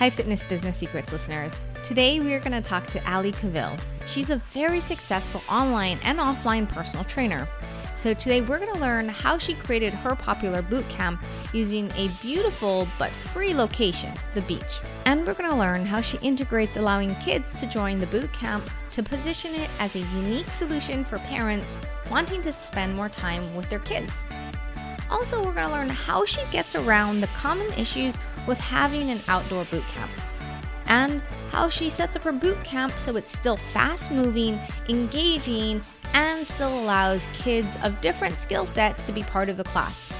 Hi, Fitness Business Secrets listeners. Today we are going to talk to Ali Cavill. She's a very successful online and offline personal trainer. So today we're going to learn how she created her popular boot camp using a beautiful but free location, the beach. And we're going to learn how she integrates allowing kids to join the boot camp to position it as a unique solution for parents wanting to spend more time with their kids. Also, we're going to learn how she gets around the common issues with having an outdoor boot camp and how she sets up her boot camp so it's still fast moving, engaging, and still allows kids of different skill sets to be part of the class.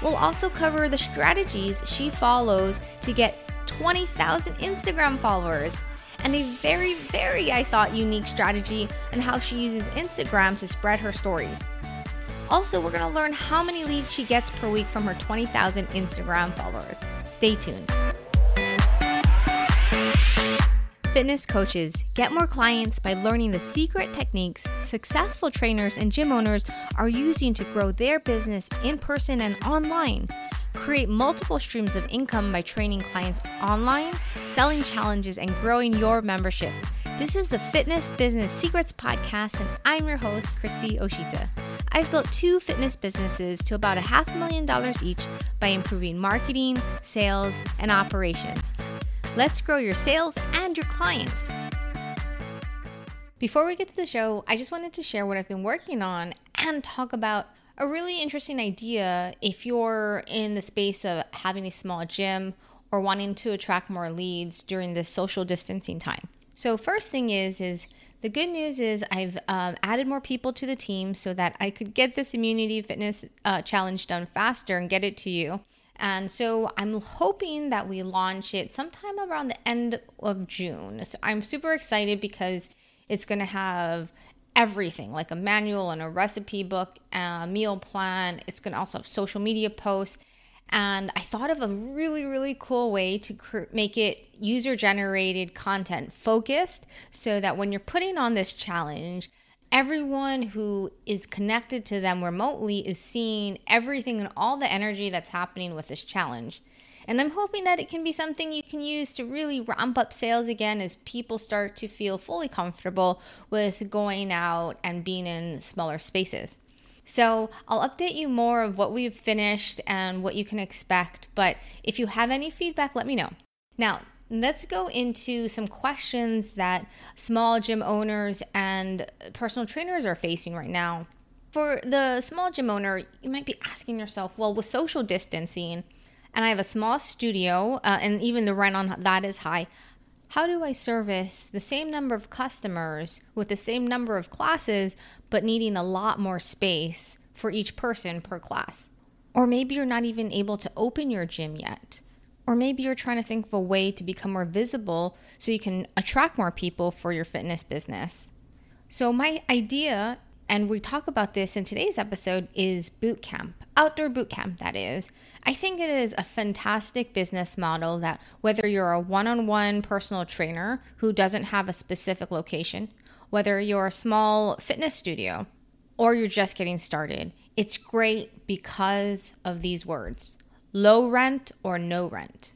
We'll also cover the strategies she follows to get 20,000 Instagram followers and a very, very, I thought, unique strategy and how she uses Instagram to spread her stories. Also, we're going to learn how many leads she gets per week from her 20,000 Instagram followers. Stay tuned. Fitness coaches get more clients by learning the secret techniques successful trainers and gym owners are using to grow their business in person and online. Create multiple streams of income by training clients online, selling challenges, and growing your membership. This is the Fitness Business Secrets Podcast, and I'm your host, Christy Oshita. I've built two fitness businesses to about a half million dollars each by improving marketing, sales, and operations. Let's grow your sales and your clients. Before we get to the show, I just wanted to share what I've been working on and talk about a really interesting idea if you're in the space of having a small gym or wanting to attract more leads during this social distancing time. So, first thing is is the good news is I've um, added more people to the team so that I could get this immunity fitness uh, challenge done faster and get it to you. And so I'm hoping that we launch it sometime around the end of June. So I'm super excited because it's going to have everything like a manual and a recipe book, a meal plan. It's going to also have social media posts. And I thought of a really, really cool way to cr- make it user generated content focused so that when you're putting on this challenge, everyone who is connected to them remotely is seeing everything and all the energy that's happening with this challenge. And I'm hoping that it can be something you can use to really ramp up sales again as people start to feel fully comfortable with going out and being in smaller spaces. So I'll update you more of what we've finished and what you can expect. But if you have any feedback, let me know. Now, let's go into some questions that small gym owners and personal trainers are facing right now. For the small gym owner, you might be asking yourself, well, with social distancing, and I have a small studio, uh, and even the rent on that is high, how do I service the same number of customers with the same number of classes, but needing a lot more space for each person per class? Or maybe you're not even able to open your gym yet. Or maybe you're trying to think of a way to become more visible so you can attract more people for your fitness business. So, my idea, and we talk about this in today's episode, is boot camp, outdoor boot camp, that is. I think it is a fantastic business model that whether you're a one on one personal trainer who doesn't have a specific location, whether you're a small fitness studio, or you're just getting started, it's great because of these words low rent or no rent.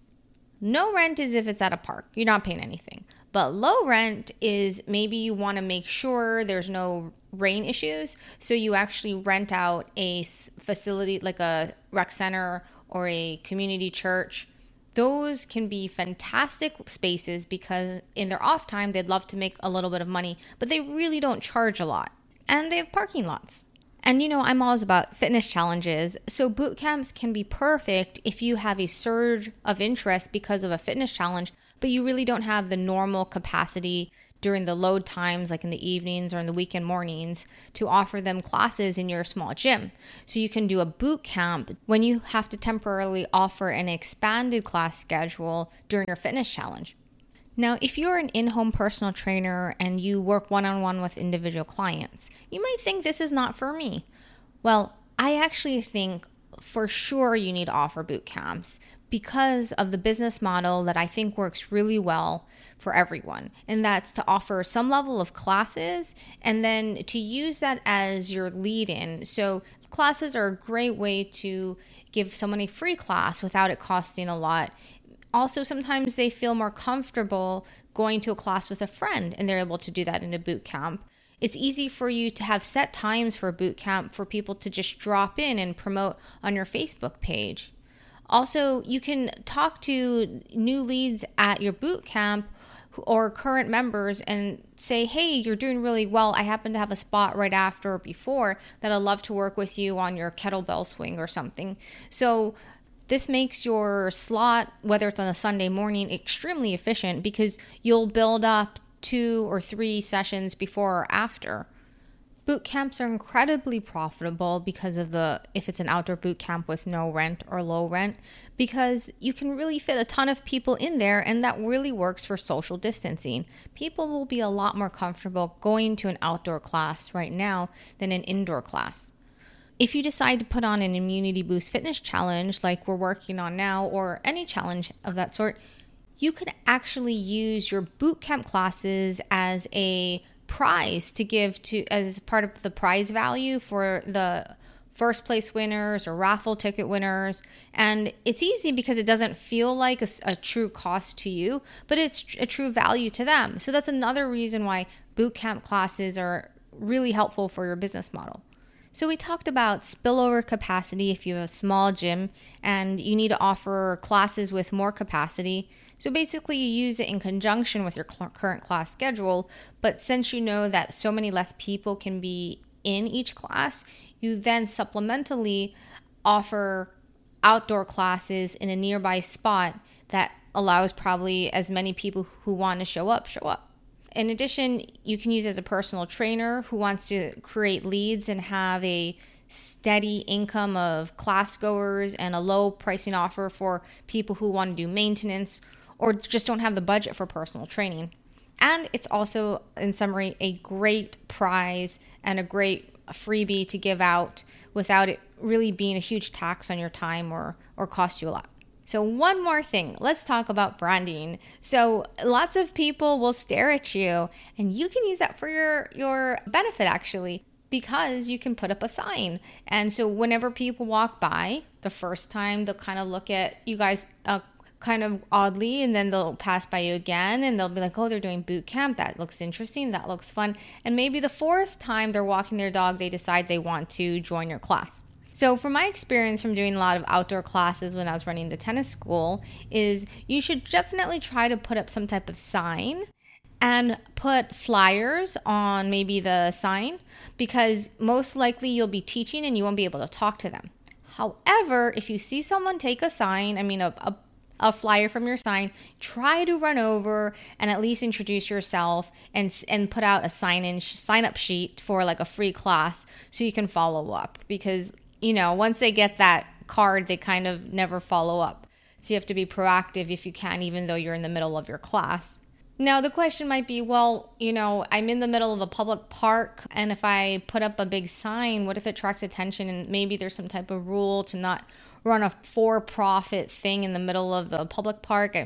No rent is if it's at a park, you're not paying anything. But low rent is maybe you want to make sure there's no rain issues. So you actually rent out a facility like a rec center or a community church. Those can be fantastic spaces because in their off time, they'd love to make a little bit of money, but they really don't charge a lot. And they have parking lots. And you know, I'm always about fitness challenges. So boot camps can be perfect if you have a surge of interest because of a fitness challenge, but you really don't have the normal capacity during the load times, like in the evenings or in the weekend mornings, to offer them classes in your small gym. So you can do a boot camp when you have to temporarily offer an expanded class schedule during your fitness challenge. Now, if you're an in home personal trainer and you work one on one with individual clients, you might think this is not for me. Well, I actually think for sure you need to offer boot camps because of the business model that I think works really well for everyone. And that's to offer some level of classes and then to use that as your lead in. So, classes are a great way to give someone a free class without it costing a lot Also, sometimes they feel more comfortable going to a class with a friend and they're able to do that in a boot camp. It's easy for you to have set times for a boot camp for people to just drop in and promote on your Facebook page. Also, you can talk to new leads at your boot camp or current members and say, hey, you're doing really well. I happen to have a spot right after or before that I'd love to work with you on your kettlebell swing or something. So, this makes your slot, whether it's on a Sunday morning, extremely efficient because you'll build up two or three sessions before or after. Boot camps are incredibly profitable because of the if it's an outdoor boot camp with no rent or low rent because you can really fit a ton of people in there and that really works for social distancing. People will be a lot more comfortable going to an outdoor class right now than an indoor class. If you decide to put on an immunity boost fitness challenge like we're working on now or any challenge of that sort, you could actually use your boot camp classes as a prize to give to as part of the prize value for the first place winners or raffle ticket winners. And it's easy because it doesn't feel like a, a, true cost to you, but it's a true value to them. So that's another reason why boot camp classes are really helpful for your business model. So we talked about spillover capacity if you have a small gym and you need to offer classes with more capacity. So basically, you use it in conjunction with your current class schedule. But since you know that so many less people can be in each class, you then supplementally offer outdoor classes in a nearby spot that allows probably as many people who want to show up show up. In addition, you can use as a personal trainer who wants to create leads and have a steady income of class goers and a low pricing offer for people who want to do maintenance or just don't have the budget for personal training. And it's also, in summary, a great prize and a great freebie to give out without it really being a huge tax on your time or, or cost you a lot. So, one more thing, let's talk about branding. So, lots of people will stare at you, and you can use that for your, your benefit actually because you can put up a sign. And so, whenever people walk by the first time, they'll kind of look at you guys uh, kind of oddly and then they'll pass by you again and they'll be like oh they're doing boot camp. That looks interesting. That looks fun. And maybe the fourth time they're walking their dog they decide they want to join your class so from my experience from doing a lot of outdoor classes when i was running the tennis school is you should definitely try to put up some type of sign and put flyers on maybe the sign because most likely you'll be teaching and you won't be able to talk to them. However, if you see someone take a sign, I mean, a, a a flyer from your sign, try to run over and at least introduce yourself and and put out a sign in sign up sheet for like a free class so you can follow up because you know once they get that card they kind of never follow up. So you have to be proactive if you can even though you're in the middle of your class. Now, the question might be well, you know, I'm in the middle of a public park, and if I put up a big sign, what if it attracts attention and maybe there's some type of rule to not run a for-profit thing in the middle of the public park.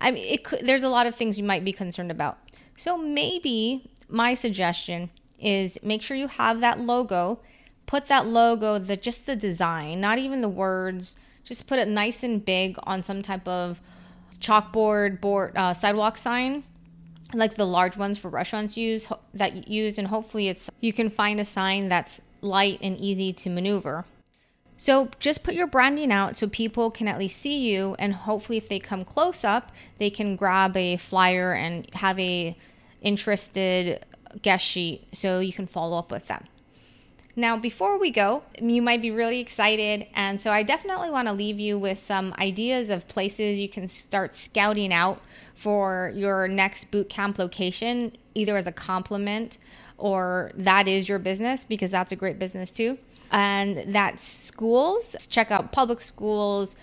I, mean, it could, there's a lot of things you might be concerned about. So maybe my suggestion is make sure you have that logo. Put that logo, the just the design, not even the words. Just put it nice and big on some type of chalkboard board uh, sidewalk sign like the large ones for restaurants use that you use and hopefully it's you can find a sign that's light and easy to maneuver so just put your branding out so people can at least see you and hopefully if they come close up, they can grab a flyer and have a interested guest sheet so you can follow up with them. Now, before we go, you might be really excited. And so I definitely want to leave you with some ideas of places you can start scouting out for your next boot camp location, either as a compliment or that is your business, because that's a great business too and that's schools. Check out public schools,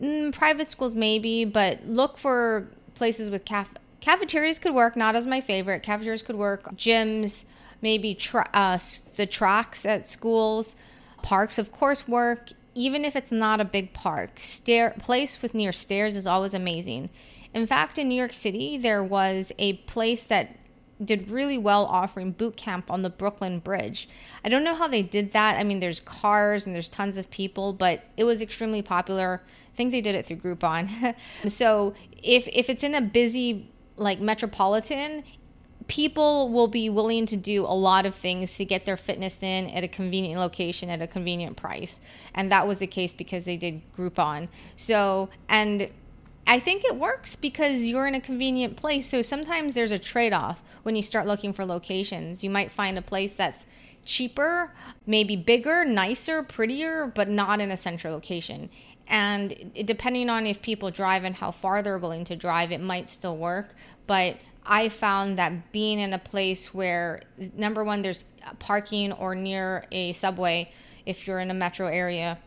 mm, private schools maybe, but look for places with caf- cafeterias could work. Not as my favorite. Cafeterias could work. Gyms, maybe tra- uh, the tracks at schools, parks of course work. Even if it's not a big park, stair place with near stairs is always amazing. In fact, in New York City, there was a place that did really well offering boot camp on the Brooklyn Bridge. I don't know how they did that. I mean, there's cars and there's tons of people, but it was extremely popular. I think they did it through Groupon. so if if it's in a busy like metropolitan, people will be willing to do a lot of things to get their fitness in at a convenient location at a convenient price. And that was the case because they did Groupon. So, and I think it works because you're in a convenient place. So sometimes there's a trade off when you start looking for locations. You might find a place that's cheaper, maybe bigger, nicer, prettier, but not in a central location. And depending on if people drive and how far they're willing to drive, it might still work. But I found that being in a place where, number one, there's parking or near a subway if you're in a metro area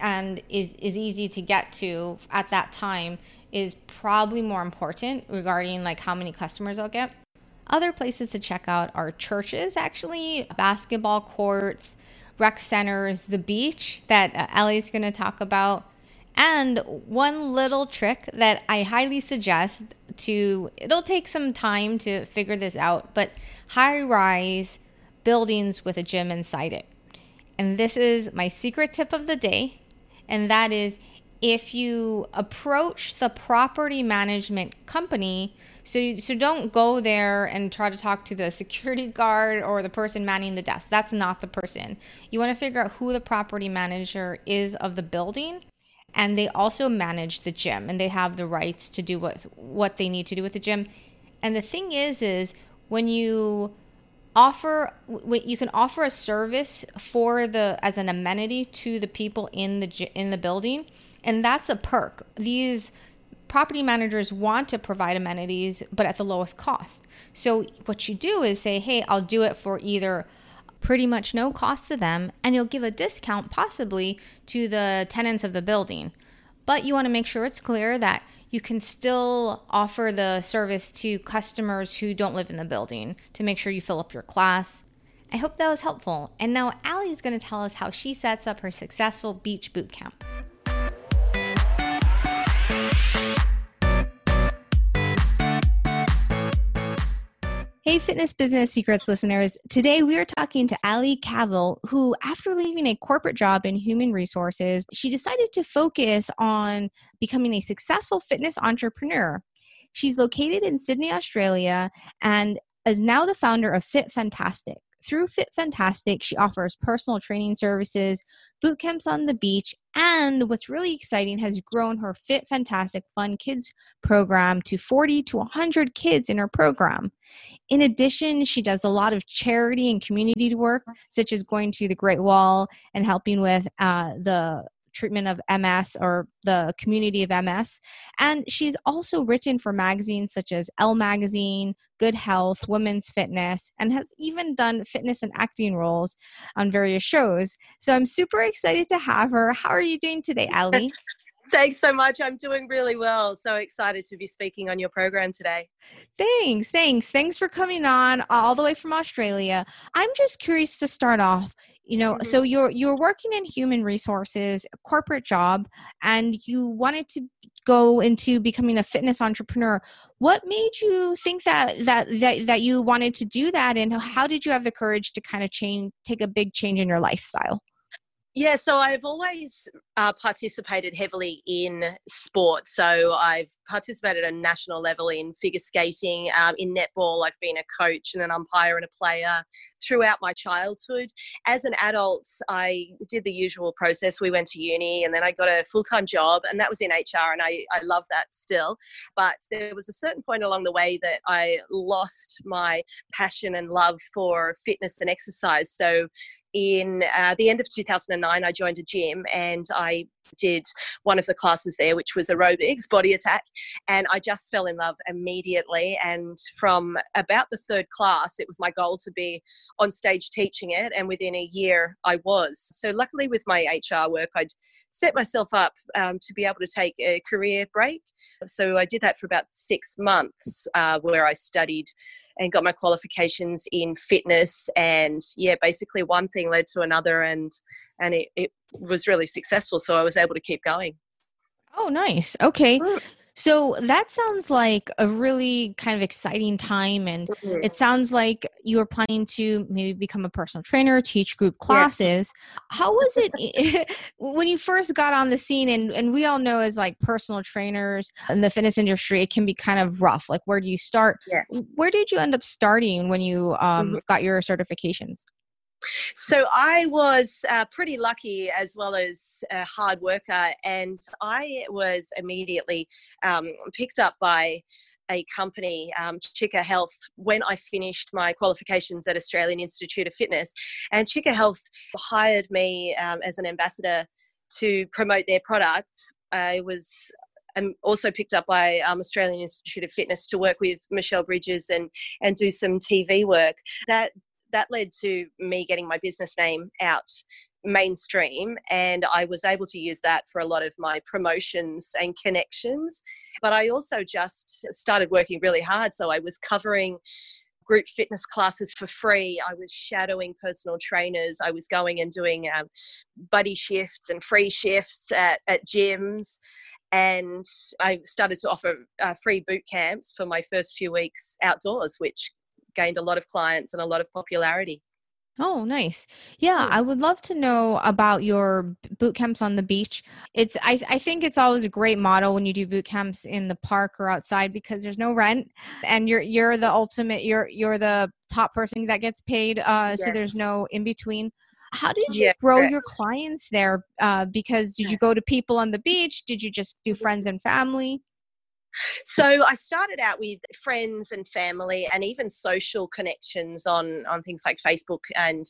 and is, is easy to get to at that time is probably more important regarding like how many customers I'll get. Other places to check out are churches, actually, basketball courts, rec centers, the beach that uh, Ellie's going to talk about. And one little trick that I highly suggest to, it'll take some time to figure this out, but high rise buildings with a gym inside it. And this is my secret tip of the day. And that is if you approach the property management company, so so don't go there and try to talk to the security guard or the person manning the desk. That's not the person. You want to figure out who the property manager is of the building and they also manage the gym and they have the rights to do what what they need to do with the gym. And the thing is is when you offer you can offer a service for the as an amenity to the people in the in the building and that's a perk. These property managers want to provide amenities but at the lowest cost. So what you do is say, "Hey, I'll do it for either pretty much no cost to them, and you'll give a discount possibly to the tenants of the building. But you want to make sure it's clear that you can still offer the service to customers who don't live in the building to make sure you fill up your class. I hope that was helpful. And now Allie is going to tell us how she sets up her successful beach boot camp. Hey, Fitness Business Secrets listeners. Today we are talking to Ali Cavill, who, after leaving a corporate job in human resources, she decided to focus on becoming a successful fitness entrepreneur. She's located in Sydney, Australia, and is now the founder of Fit Fantastic. Through Fit Fantastic, she offers personal training services, boot camps on the beach, and what's really exciting has grown her Fit Fantastic Fun Kids program to 40 to 100 kids in her program. In addition, she does a lot of charity and community work, such as going to the Great Wall and helping with uh, the treatment of MS or the community of MS. And she's also written for magazines such as Elle Magazine, Good Health, Women's Fitness, and has even done fitness and acting roles on various shows. So I'm super excited to have her. How are you doing today, Ali? Thanks so much. I'm doing really well. So excited to be speaking on your program today. Thanks. Thanks. Thanks for coming on all the way from Australia. I'm just curious to start off you know mm-hmm. so you're you're working in human resources a corporate job and you wanted to go into becoming a fitness entrepreneur what made you think that that that, that you wanted to do that and how did you have the courage to kind of change take a big change in your lifestyle yeah, so I've always uh, participated heavily in sport. So I've participated at a national level in figure skating, um, in netball. I've been a coach and an umpire and a player throughout my childhood. As an adult, I did the usual process. We went to uni and then I got a full time job, and that was in HR, and I, I love that still. But there was a certain point along the way that I lost my passion and love for fitness and exercise. So in uh, the end of 2009, I joined a gym and I did one of the classes there, which was aerobics, body attack, and I just fell in love immediately. And from about the third class, it was my goal to be on stage teaching it, and within a year, I was. So, luckily, with my HR work, I'd set myself up um, to be able to take a career break. So, I did that for about six months, uh, where I studied and got my qualifications in fitness and yeah basically one thing led to another and and it, it was really successful so i was able to keep going. Oh nice. Okay mm. So that sounds like a really kind of exciting time. And Mhm. it sounds like you were planning to maybe become a personal trainer, teach group classes. How was it when you first got on the scene? And, and we all know as like personal trainers in the fitness industry, it can be kind of rough. Like, where do you start? Yeah. Where did you end up starting when you um, Mhm. got your certifications? So I was uh, pretty lucky as well as a hard worker, and I was immediately um, picked up by a company, um, Chika Health, when I finished my qualifications at Australian Institute of Fitness. And Chika Health hired me um, as an ambassador to promote their products. I was um, also picked up by um, Australian Institute of Fitness to work with Michelle Bridges and and do some TV work. That that led to me getting my business name out mainstream and I was able to use that for a lot of my promotions and connections. But I also just started working really hard so I was covering group fitness classes for free. I was shadowing personal trainers. I was going and doing um, buddy shifts and free shifts at, at gyms. And I started to offer uh, free boot camps for my first few weeks outdoors which gained a lot of clients and a lot of popularity. Oh, nice. Yeah, Hmm. I would love to know about your boot camps on the beach. It's I I think it's always a great model when you do boot camps in the park or outside because there's no rent and you're you're the ultimate you're you're the top person that gets paid uh so there's no in between. How did you Yeah, grow correct. your clients there? Uh, because did you go to people on the beach? Did you just do friends and family? So I started out with friends and family and even social connections on on things like Facebook and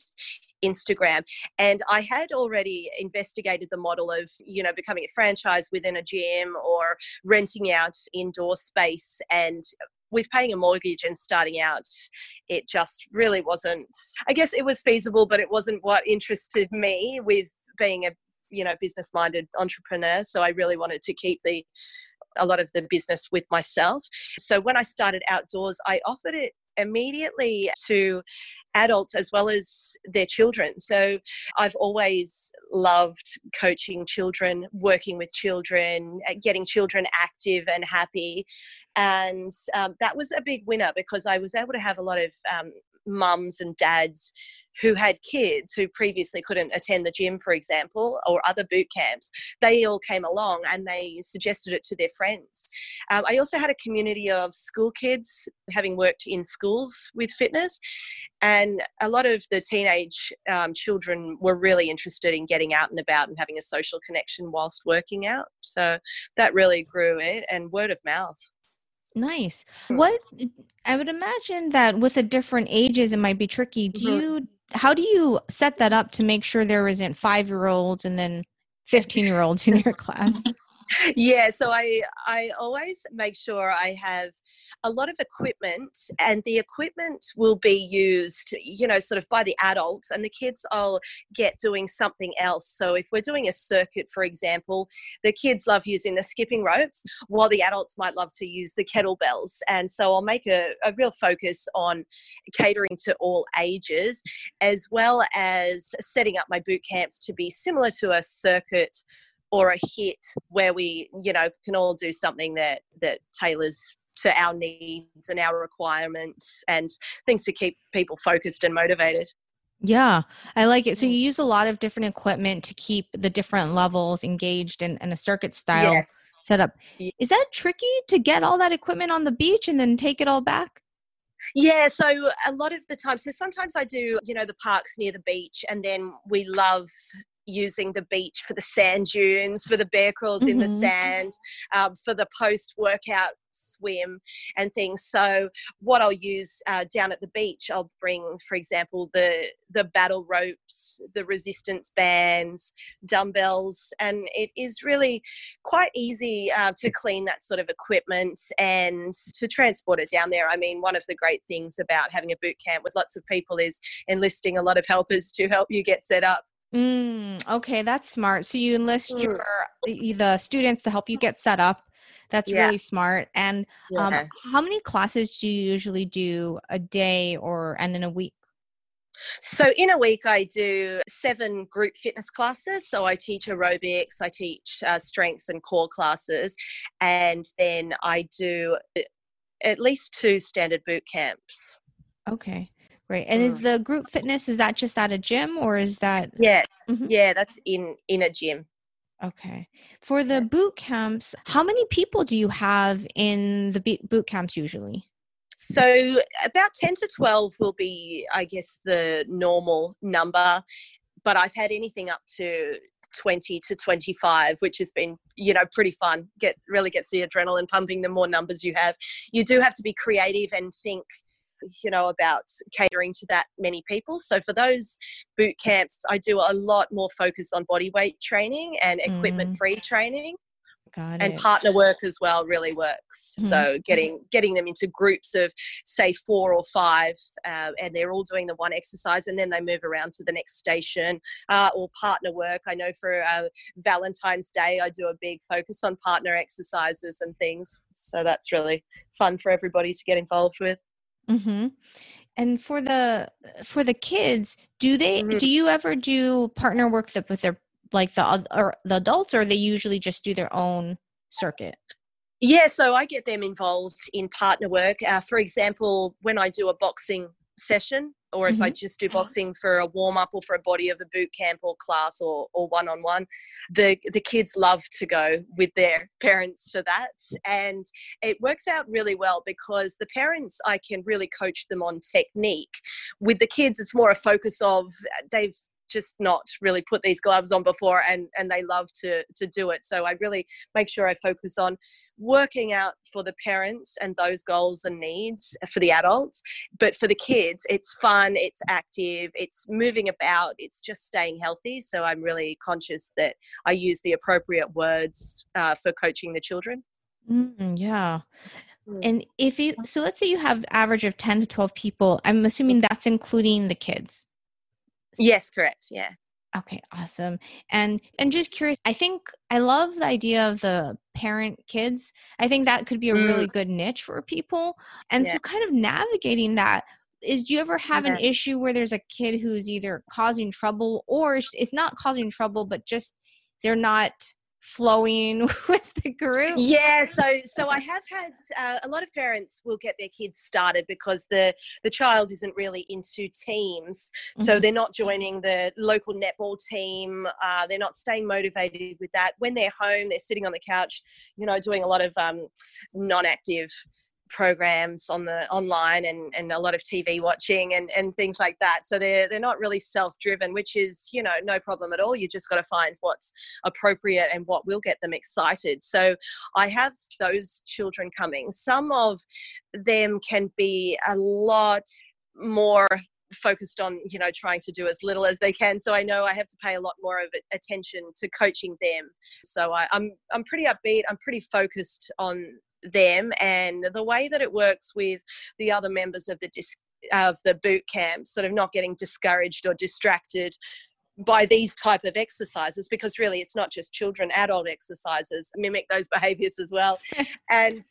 Instagram. And I had already investigated the model of you know becoming a franchise within a gym or renting out indoor space. And with paying a mortgage and starting out it just really wasn't I guess it was feasible but it wasn't what interested me with being a you know business minded entrepreneur. So I really wanted to keep the a lot of the business with myself. So when I started outdoors, I offered it immediately to adults as well as their children. So I've always loved coaching children, working with children, uh, getting children active and happy. And um, that was a big winner because I was able to have a lot of um, mums and dads who had kids who previously couldn't attend the gym, for example, or other boot camps they all came along and they suggested it to their friends. Um, I also had a community of school kids, having worked in schools with fitness, and a lot of the teenage um, children were really interested in getting out and about and having a social connection whilst working out. So that really grew it, and word of mouth. Nice. Hmm. What I would imagine that with the different ages it might be tricky. Do Mhm. you how do you set that up to make sure there isn't 5-year-olds and then 15-year-olds in your class? Yeah so i i always make sure i have a lot of equipment and the equipment will be used you know sort of by the adults and the kids i'll get doing something else. So if we're doing a circuit for example the kids love using the skipping ropes while the adults might love to use the kettlebells. And so i'll make a, a real focus on catering to all ages as well as setting up my boot camps to be similar to a circuit or a HIIT where we you know can all do something that that tailors to our needs and our requirements and things to keep people focused and motivated Yeah, I like it. So Mm. you use a lot of different equipment to keep the different levels engaged in, in a circuit style yes setup. Is that tricky to get all that equipment on the beach and then take it all back? Yeah, so a lot of the time, so sometimes I do, you know, the parks near the beach, and then we love using the beach for the sand dunes, for the bear crawls in the Mhm. sand, um, for the post workout swim and things. So what I'll use uh, down at the beach, I'll bring, for example, the the battle ropes, the resistance bands, dumbbells, and it is really quite easy uh, to clean that sort of equipment and to transport it down there. I mean, one of the great things about having a boot camp with lots of people is enlisting a lot of helpers to help you get set up. Mm, okay, that's smart. So you enlist Mm. your the students to help you get set up. That's Yeah. really smart. And um, Yeah. how many classes do you usually do a day or and in a week? So in a week, I do seven group fitness classes. So I teach aerobics, I teach uh, strength and core classes, and then I do uh, at least two standard boot camps. Okay, great. And is mm. the group fitness is that just at a gym or is that? Yes, mm-hmm. yeah, that's in in a gym. Okay. For the boot camps, how many people do you have in the boot camps usually? So about 10 to 12 will be, I guess, the normal number. But I've had anything up to 20 to 25 which has been you know pretty fun get really gets the adrenaline pumping the more numbers you have you do have to be creative and think you know about catering to that many people so for those boot camps i do a lot more focus on body weight training and equipment free mm. training Got and it. partner work as well really works. Mm-hmm. So getting getting them into groups of say four or five, uh, and they're all doing the one exercise, and then they move around to the next station uh, or partner work. I know for uh, Valentine's Day, I do a big focus on partner exercises and things. So that's really fun for everybody to get involved with. Mm-hmm. And for the for the kids, do they mm-hmm. do you ever do partner work with their like the or the adults or they usually just do their own circuit yeah so i get them involved in partner work uh, for example when i do a boxing session or if mm-hmm. I just do boxing for a warm up or for a body of a boot camp or class or or one on one, the the kids love to go with their parents for that, and it works out really well because the parents I can really coach them on technique. With the kids, it's more a focus of they've just not really put these gloves on before and and they love to to do it. So i really make sure i focus on working out for the parents and those goals and needs for the adults. But for the kids it's fun it's active it's moving about it's just staying healthy. So i'm really conscious that i use the appropriate words uh, for coaching the children. Mm, yeah. Mm. and if you so let's say you have average of 10 to 12 people i'm assuming that's including the kids Yes, correct. Yeah. Okay, awesome. And I'm just curious, I think I love the idea of the parent kids. I think that could be a mm. really good niche for people. And yeah. so kind of navigating that is do you ever have an issue where there's a kid who's either causing trouble or it's not causing trouble but just they're not flowing with the group. Yeah so so i have had uh, a lot of parents will get their kids started because the the child isn't really into teams. So mm-hmm. they're not joining the local netball team uh, they're not staying motivated with that. When they're home they're sitting on the couch you know doing a lot of um, non-active programs on the online and, and a lot of TV watching and, and things like that. So they're they're not really self-driven, which is, you know, no problem at all. You just got to find what's appropriate and what will get them excited. So I have those children coming. Some of them can be a lot more focused on you know trying to do as little as they can so i know i have to pay a lot more of attention to coaching them so I, I'm, I'm pretty upbeat i'm pretty focused on them and the way that it works with the other members of the disc of the boot camp sort of not getting discouraged or distracted by these type of exercises because really it's not just children adult exercises mimic those behaviors as well. And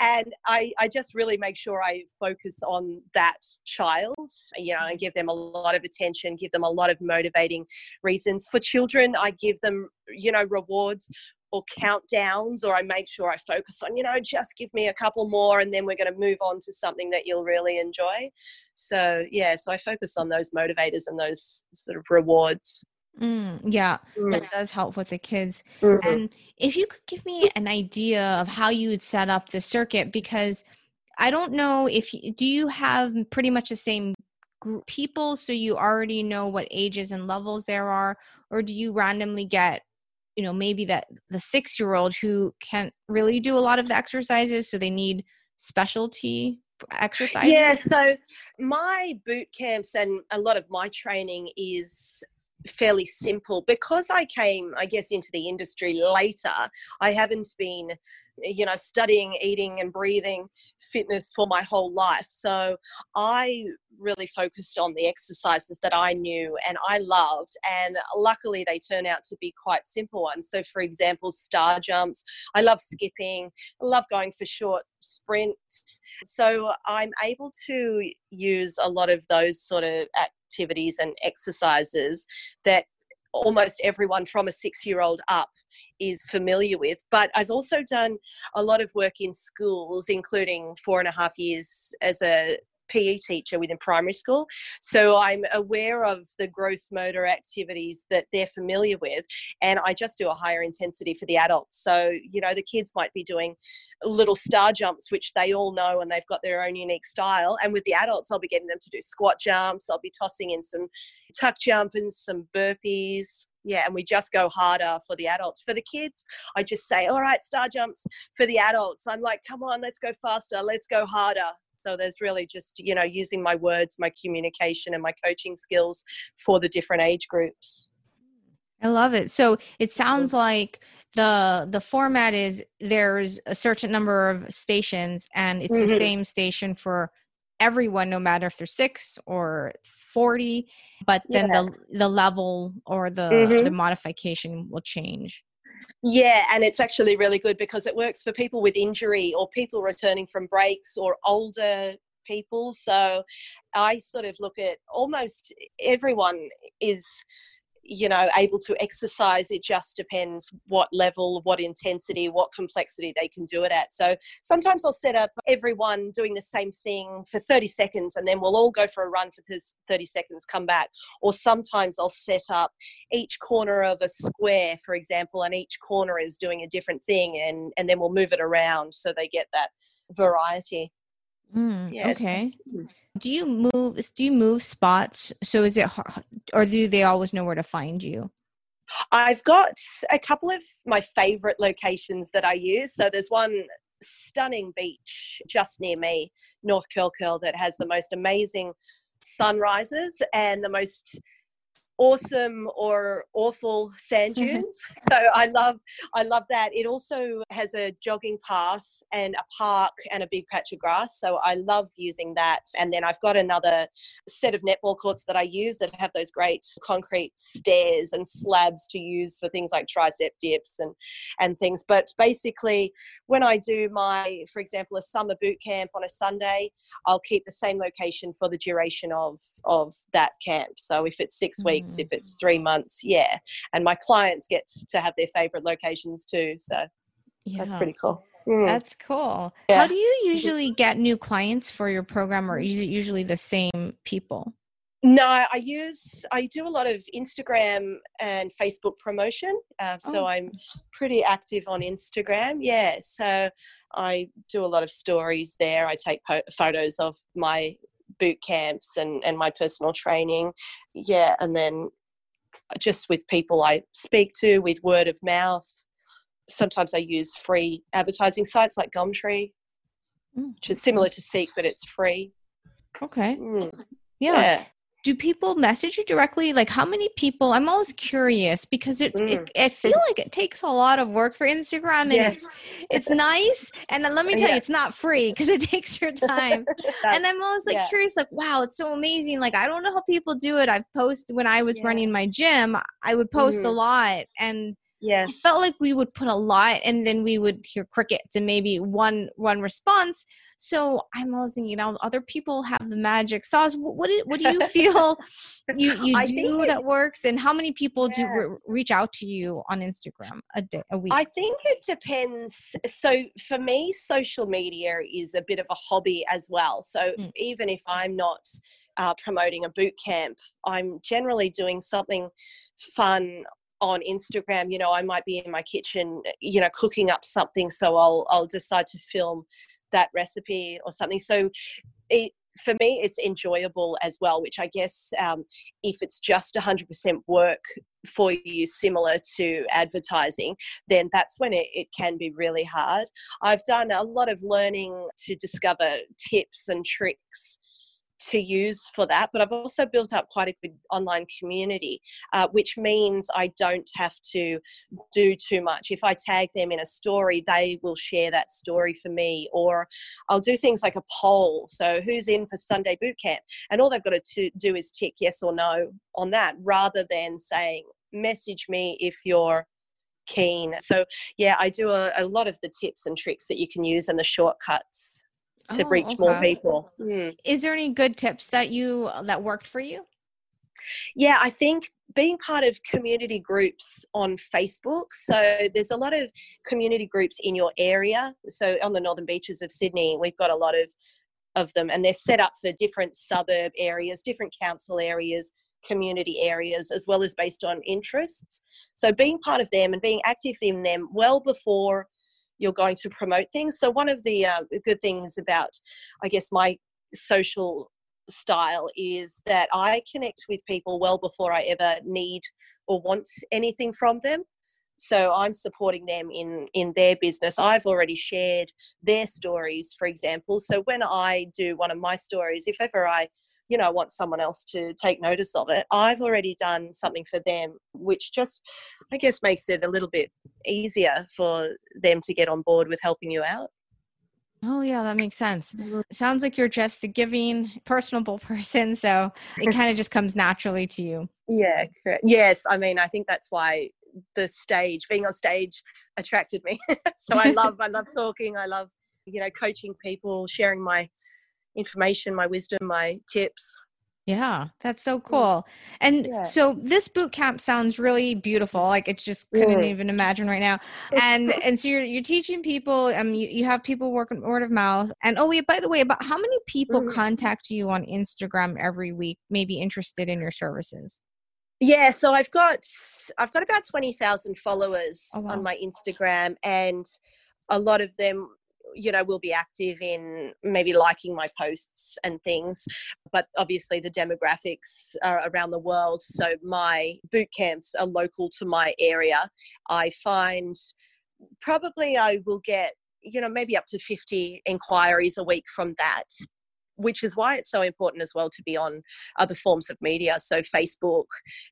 and I, I just really make sure i focus on that child you know and mm. give them a lot of attention give them a lot of motivating reasons. For children i give them you know rewards or countdowns, or I make sure I focus on, you know, just give me a couple more and then we're going to move on to something that you'll really enjoy. So, yeah, so I focus on those motivators and those sort of rewards. Mm, yeah, mm. that does help with the kids. Mm-hmm. And if you could give me an idea of how you would set up the circuit, because I don't know if do you have pretty much the same group people, so you already know what ages and levels there are, or do you randomly get you know maybe that the six year old who can't really do a lot of the exercises so they need specialty exercises? Yeah so my boot camps and a lot of my training is fairly simple. Because i came i guess into the industry later i haven't been you know studying eating and breathing fitness for my whole life. So i really focused on the exercises that i knew and i loved and luckily they turn out to be quite simple ones. So for example star jumps. I love skipping. I love going for short sprints. So i'm able to use a lot of those sort of activities and exercises that almost everyone from a six year old up is familiar with. But I've also done a lot of work in schools, including four and a half years as a PE teacher within primary school. So I'm aware of the gross motor activities that they're familiar with. And I just do a higher intensity for the adults. So, you know, the kids might be doing little star jumps, which they all know and they've got their own unique style. And with the adults, I'll be getting them to do squat jumps. I'll be tossing in some tuck jump and some burpees yeah and we just go harder for the adults for the kids i just say all right star jumps for the adults i'm like come on let's go faster let's go harder so there's really just, you know, using my words, my communication, and my coaching skills for the different age groups. I love it. So it sounds like the the format is there's a certain number of stations and it's mm-hmm. the same station for everyone no matter if they're 6 or 40 but then the the level or the mm-hmm. the modification will change yeah, and it's actually really good because it works for people with injury or people returning from breaks or older people. So I sort of look at almost everyone is you know able to exercise it just depends what level what intensity what complexity they can do it at. So sometimes i'll set up everyone doing the same thing for 30 seconds and then we'll all go for a run for this 30 seconds come back. Or sometimes i'll set up each corner of a square for example and each corner is doing a different thing and and then we'll move it around so they get that variety Mm, yes. Okay. Mm. Do you move? Do you move spots? So is it, hard, or do they always know where to find you? I've got a couple of my favorite locations that I use. So there's one stunning beach just near me, North Curl Curl, that has the most amazing sunrises and the most awesome or awful sand dunes. So i love i love that. It also has a jogging path and a park and a big patch of grass. So i love using that. And then i've got another set of netball courts that i use that have those great concrete stairs and slabs to use for things like tricep dips and and things. But basically when i do my for example a summer boot camp on a sunday i'll keep the same location for the duration of of that camp. So if it's 6 mm-hmm. weeks weeks, if it's three months, yeah. And my clients get to have their favorite locations too. So yeah. that's pretty cool. Mm. That's cool. Yeah. How do you usually get new clients for your program, or is it usually the same people? No, I use I do a lot of Instagram and Facebook promotion. Uh, so oh. I'm pretty active on Instagram. Yeah, so I do a lot of stories there. I take po- photos of my boot camps and, and my personal training. Yeah, and then just with people I speak to with word of mouth. Sometimes I use free advertising sites like Gumtree, mm. which is similar to Seek, but it's free. Okay. Mm. Yeah. yeah do people message you directly like how many people i'm always curious because it, mm. it i feel like it takes a lot of work for instagram and yes. it's it's nice and let me tell yeah. you it's not free because it takes your time and i'm always like yeah. curious like wow it's so amazing like i don't know how people do it i've posted when i was yeah. running my gym i would post mm. a lot and Yes. I felt like we would put a lot and then we would hear crickets and maybe one one response. So I'm always thinking, you know, other people have the magic sauce. What, what do, what do you feel you, you do it, that works? And how many people yeah. do re- reach out to you on Instagram a day, a week? I think it depends. So for me, social media is a bit of a hobby as well. So mm. even if I'm not uh, promoting a boot camp, I'm generally doing something fun on Instagram, you know, I might be in my kitchen, you know, cooking up something, so I'll I'll decide to film that recipe or something. So it for me, it's enjoyable as well, which I guess um, if it's just 100% work for you, similar to advertising, then that's when it, it can be really hard. I've done a lot of learning to discover tips and tricks to use for that, but I've also built up quite a good online community, uh, which means I don't have to do too much. If I tag them in a story, they will share that story for me, or I'll do things like a poll. So, who's in for Sunday boot camp? And all they've got to do is tick yes or no on that rather than saying, message me if you're keen. So, yeah, I do a, a lot of the tips and tricks that you can use and the shortcuts to oh, reach okay. more people. Mm. Is there any good tips that you that worked for you? Yeah, I think being part of community groups on Facebook. So there's a lot of community groups in your area. So on the northern beaches of Sydney, we've got a lot of of them and they're set up for different suburb areas, different council areas, community areas as well as based on interests. So being part of them and being active in them well before you're going to promote things. So, one of the uh, good things about, I guess, my social style is that I connect with people well before I ever need or want anything from them. So I'm supporting them in in their business. I've already shared their stories, for example. So when I do one of my stories, if ever I you know want someone else to take notice of it i've already done something for them which just i guess makes it a little bit easier for them to get on board with helping you out Oh yeah, that makes sense. It sounds like you're just a giving, personable person, so it kind of just comes naturally to you. Yeah, correct. Yes, I mean, I think that's why the stage, being on stage, attracted me. so I love, I love talking. I love, you know, coaching people, sharing my information, my wisdom, my tips. Yeah, that's so cool. And yeah. so this boot camp sounds really beautiful. Like it's just couldn't mm. even imagine right now. And and so you're you're teaching people. Um, you, you have people working word of mouth. And oh, wait, by the way, about how many people mm. contact you on Instagram every week, maybe interested in your services? Yeah, so I've got I've got about twenty thousand followers oh, wow. on my Instagram, and a lot of them you know will be active in maybe liking my posts and things but obviously the demographics are around the world so my boot camps are local to my area. I find probably i will get you know maybe up to 50 inquiries a week from that which is why it's so important as well to be on other forms of media so facebook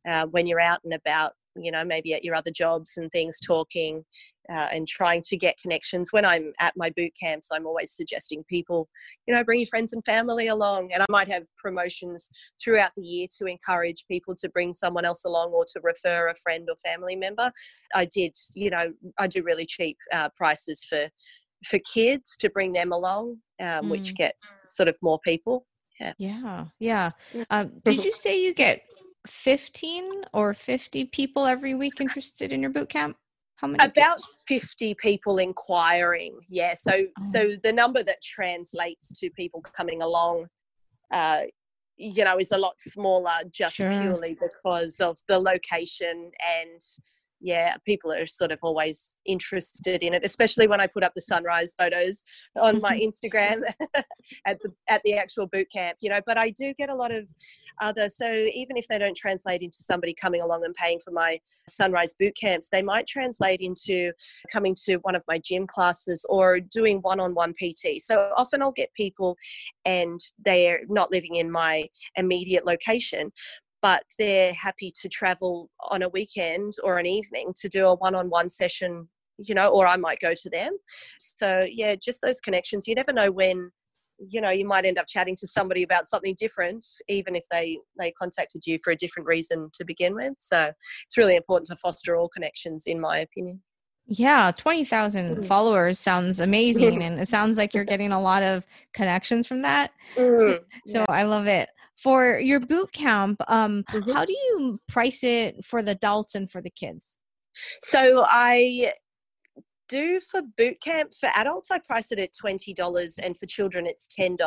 uh, when you're out and about you know maybe at your other jobs and things talking uh, and trying to get connections. When i'm at my boot camps i'm always suggesting people you know bring your friends and family along. And i might have promotions throughout the year to encourage people to bring someone else along or to refer a friend or family member. I did you know i do really cheap uh, prices for for kids to bring them along um, mm. which gets sort of more people. Yeah. Yeah yeah. Um, did you say you get 15 or 50 people every week interested in your boot camp? How many? About people? 50 people inquiring. Yeah. So oh. so the number that translates to people coming along uh, you know, is a lot smaller just sure. purely because of the location and yeah, people are sort of always interested in it, especially when I put up the sunrise photos on my Instagram at the at the actual boot camp, you know. But I do get a lot of other so even if they don't translate into somebody coming along and paying for my sunrise boot camps, they might translate into coming to one of my gym classes or doing one-on-one PT. So often I'll get people and they're not living in my immediate location, but they're happy to travel on a weekend or an evening to do a one-on-one session you know or i might go to them so yeah just those connections you never know when you know you might end up chatting to somebody about something different even if they they contacted you for a different reason to begin with so it's really important to foster all connections in my opinion yeah, 20,000 mm. followers sounds amazing. and it sounds like you're getting a lot of connections from that. Mm, so, yeah. so, I love it for your boot camp um, mm-hmm. how do you price it for the adults and for the kids so i do for boot camp for adults i price it at $20 and for children it's $10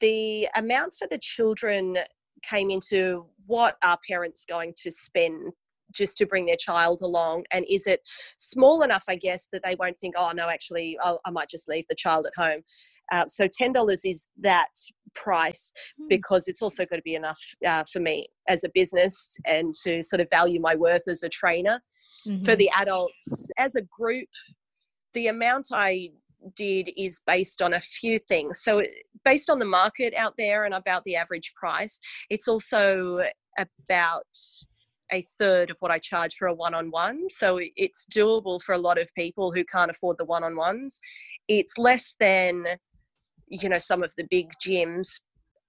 the amount for the children came into what are parents going to spend just to bring their child along and is it small enough i guess that they won't think oh no actually I'll, i might just leave the child at home uh, so $10 is that price mm. because it's also going to be enough uh, for me as a business and to sort of value my worth as a trainer mm-hmm. for the adults as a group the amount i did is based on a few things. So, based on the market out there and about the average price, it's also about a third of what I charge for a one on one. So, it's doable for a lot of people who can't afford the one on ones. It's less than, you know, some of the big gyms.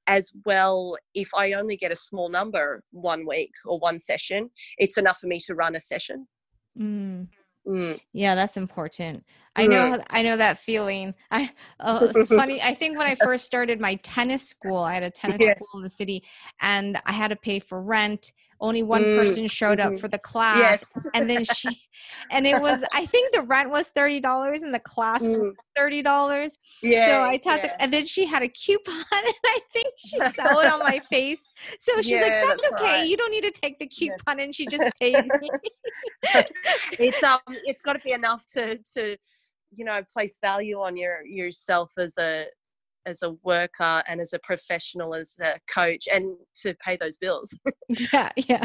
As well, if I only get a small number one week or one session, it's enough for me to run a session. Mm. Mm. Yeah, that's important. I know I know that feeling. I uh, it's funny. I think when I first started my tennis school, I had a tennis yeah. school in the city and I had to pay for rent only one mm, person showed mm-hmm. up for the class yes. and then she and it was i think the rent was $30 and the class mm. was $30 yeah so i taught yeah. the, and then she had a coupon and i think she saw it on my face so she's yeah, like that's, that's okay right. you don't need to take the coupon yeah. and she just paid me it's um it's got to be enough to to you know place value on your yourself as a as a worker and as a professional as a coach and to pay those bills. Yeah yeah.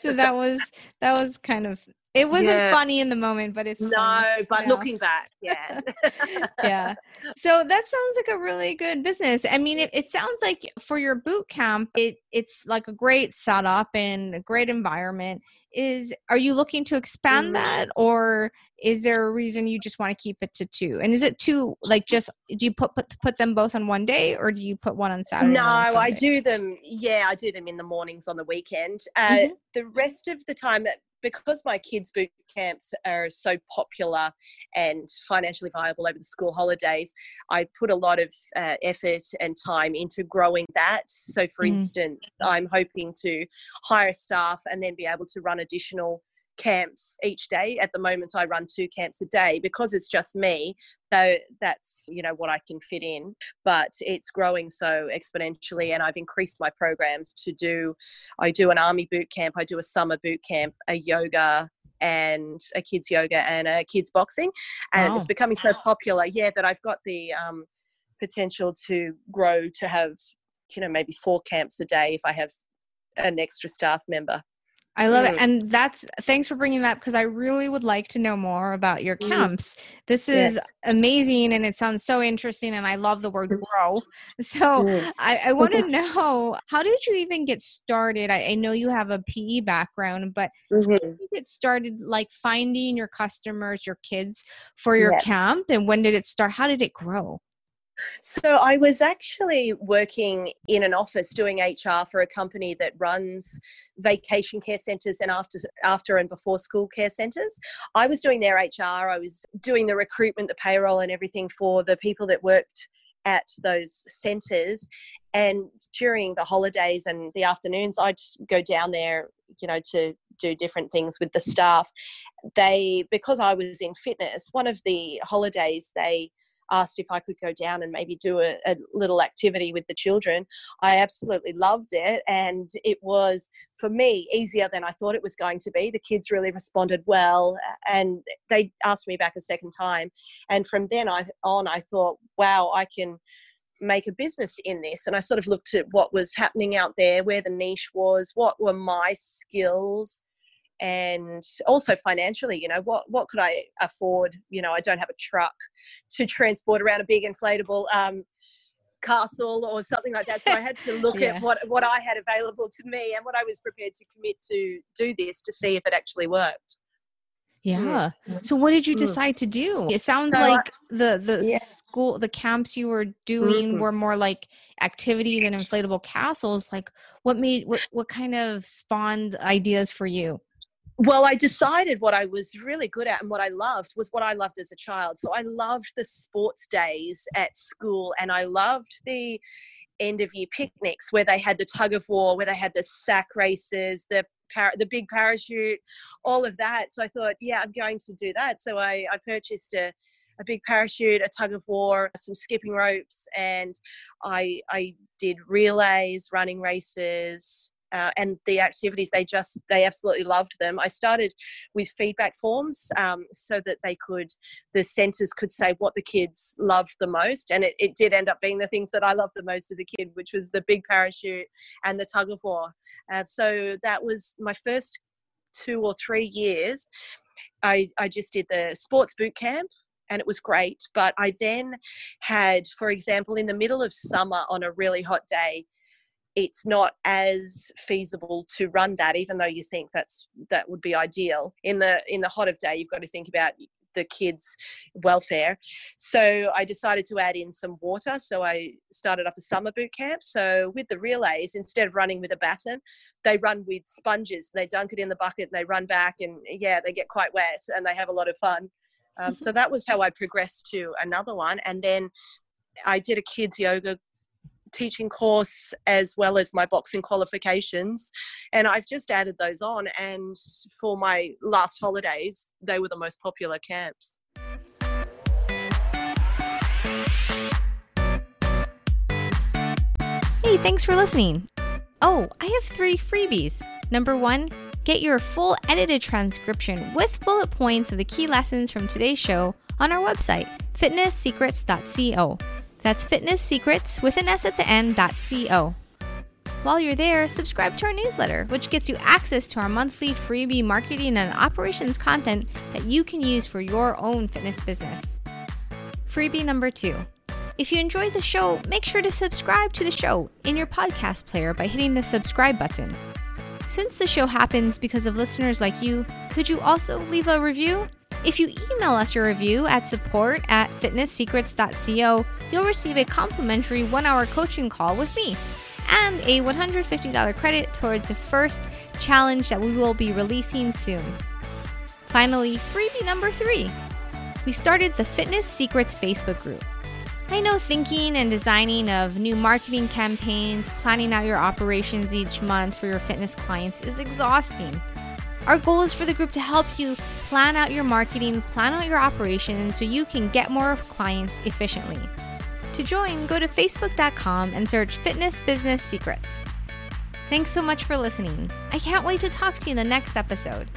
So that was that was kind of it wasn't yeah. funny in the moment but it's no funny, but looking back yeah. Yeah. So that sounds like a really good business. I mean it, it sounds like for your boot camp it it's like a great setup and a great environment. Is are you looking to expand mm-hmm. that or is there a reason you just want to keep it to two? And is it two like just do you put put, put them both on one day or do you put one on saturday no i do them yeah i do them in the mornings on the weekend. Uh, mm-hmm. the rest of the time because my kids' boot camps are so popular and financially viable over the school holidays, I put a lot of uh, effort and time into growing that. So, for mm. instance, I'm hoping to hire staff and then be able to run additional camps each day. At the moment i run two camps a day. Because it's just me though that's you know what i can fit in. But it's growing so exponentially and i've increased my programs to do i do an army boot camp i do a summer boot camp a yoga and a kids yoga and a kids boxing. And wow. it's becoming so popular yeah that i've got the um, potential to grow to have you know maybe four camps a day if i have an extra staff member I love mm. it. And that's thanks for bringing that because I really would like to know more about your mm. camps. Mm. This is yes. amazing and it sounds so interesting. And I love the word mm. grow. So mm. I, I want to know how did you even get started? I, I know you have a PE background, but mm-hmm. how did you get started like finding your customers, your kids for your yes. camp? And when did it start? How did it grow? So I was actually working in an office doing HR for a company that runs vacation care centres and after after and before school care centres. I was doing their HR. I was doing the recruitment, the payroll, and everything for the people that worked at those centres. And during the holidays and the afternoons, I'd go down there, you know, to do different things with the staff. They, because I was in fitness, one of the holidays they asked if I could go down and maybe do a, a little activity with the children. I absolutely loved it. And it was, for me, easier than I thought it was going to be. The kids really responded well and they asked me back a second time. And from then on, I thought, wow, I can make a business in this and i sort of looked at what was happening out there where the niche was what were my skills and also financially you know what what could i afford you know i don't have a truck to transport around a big inflatable um, castle or something like that so i had to look yeah. at what what i had available to me and what i was prepared to commit to do this to see if it actually worked yeah. Mm. So what did you mm. decide to do? It sounds so, like the the yeah. school the camps you were doing mm-hmm. were more like activities and inflatable castles. Like what made what what kind of spawned ideas for you? Well, I decided what I was really good at and what I loved was what I loved as a child. So I loved the sports days at school and I loved the end of year picnics where they had the tug of war, where they had the sack races, the par- the big parachute, all of that. So I thought, yeah, I'm going to do that. So I, I purchased a, a big parachute, a tug of war, some skipping ropes, and I I did relays, running races, uh, and the activities they just they absolutely loved them i started with feedback forms um, so that they could the centers could say what the kids loved the most and it, it did end up being the things that i loved the most as a kid which was the big parachute and the tug of war uh, so that was my first two or three years I, I just did the sports boot camp and it was great. But I then had, for example, in the middle of summer on a really hot day, it's not as feasible to run that even though you think that's that would be ideal in the in the hot of day you've got to think about the kids' welfare. So I decided to add in some water. So I started up a summer boot camp. So with the relays, instead of running with a baton, they run with sponges. They dunk it in the bucket and they run back, and yeah, they get quite wet and they have a lot of fun. Um, so that was how I progressed to another one. And then I did a kids yoga teaching course as well as my boxing qualifications. And I've just added those on. And for my last holidays, they were the most popular camps. Hey, thanks for listening. Oh, I have three freebies. Number one, get your full edited transcription with bullet points of the key lessons from today's show on our website, fitnesssecrets.co. That's fitness secrets with an S at the end. .co. While you're there, subscribe to our newsletter, which gets you access to our monthly freebie marketing and operations content that you can use for your own fitness business. Freebie number two. If you enjoyed the show, make sure to subscribe to the show in your podcast player by hitting the subscribe button. Since the show happens because of listeners like you, could you also leave a review? If you email us your review at support at fitnesssecrets.co, you'll receive a complimentary one hour coaching call with me and a $150 credit towards the first challenge that we will be releasing soon. Finally, freebie number three. We started the Fitness Secrets Facebook group. I know thinking and designing of new marketing campaigns, planning out your operations each month for your fitness clients is exhausting. Our goal is for the group to help you plan out your marketing, plan out your operations so you can get more clients efficiently. To join, go to facebook.com and search Fitness Business Secrets. Thanks so much for listening. I can't wait to talk to you in the next episode.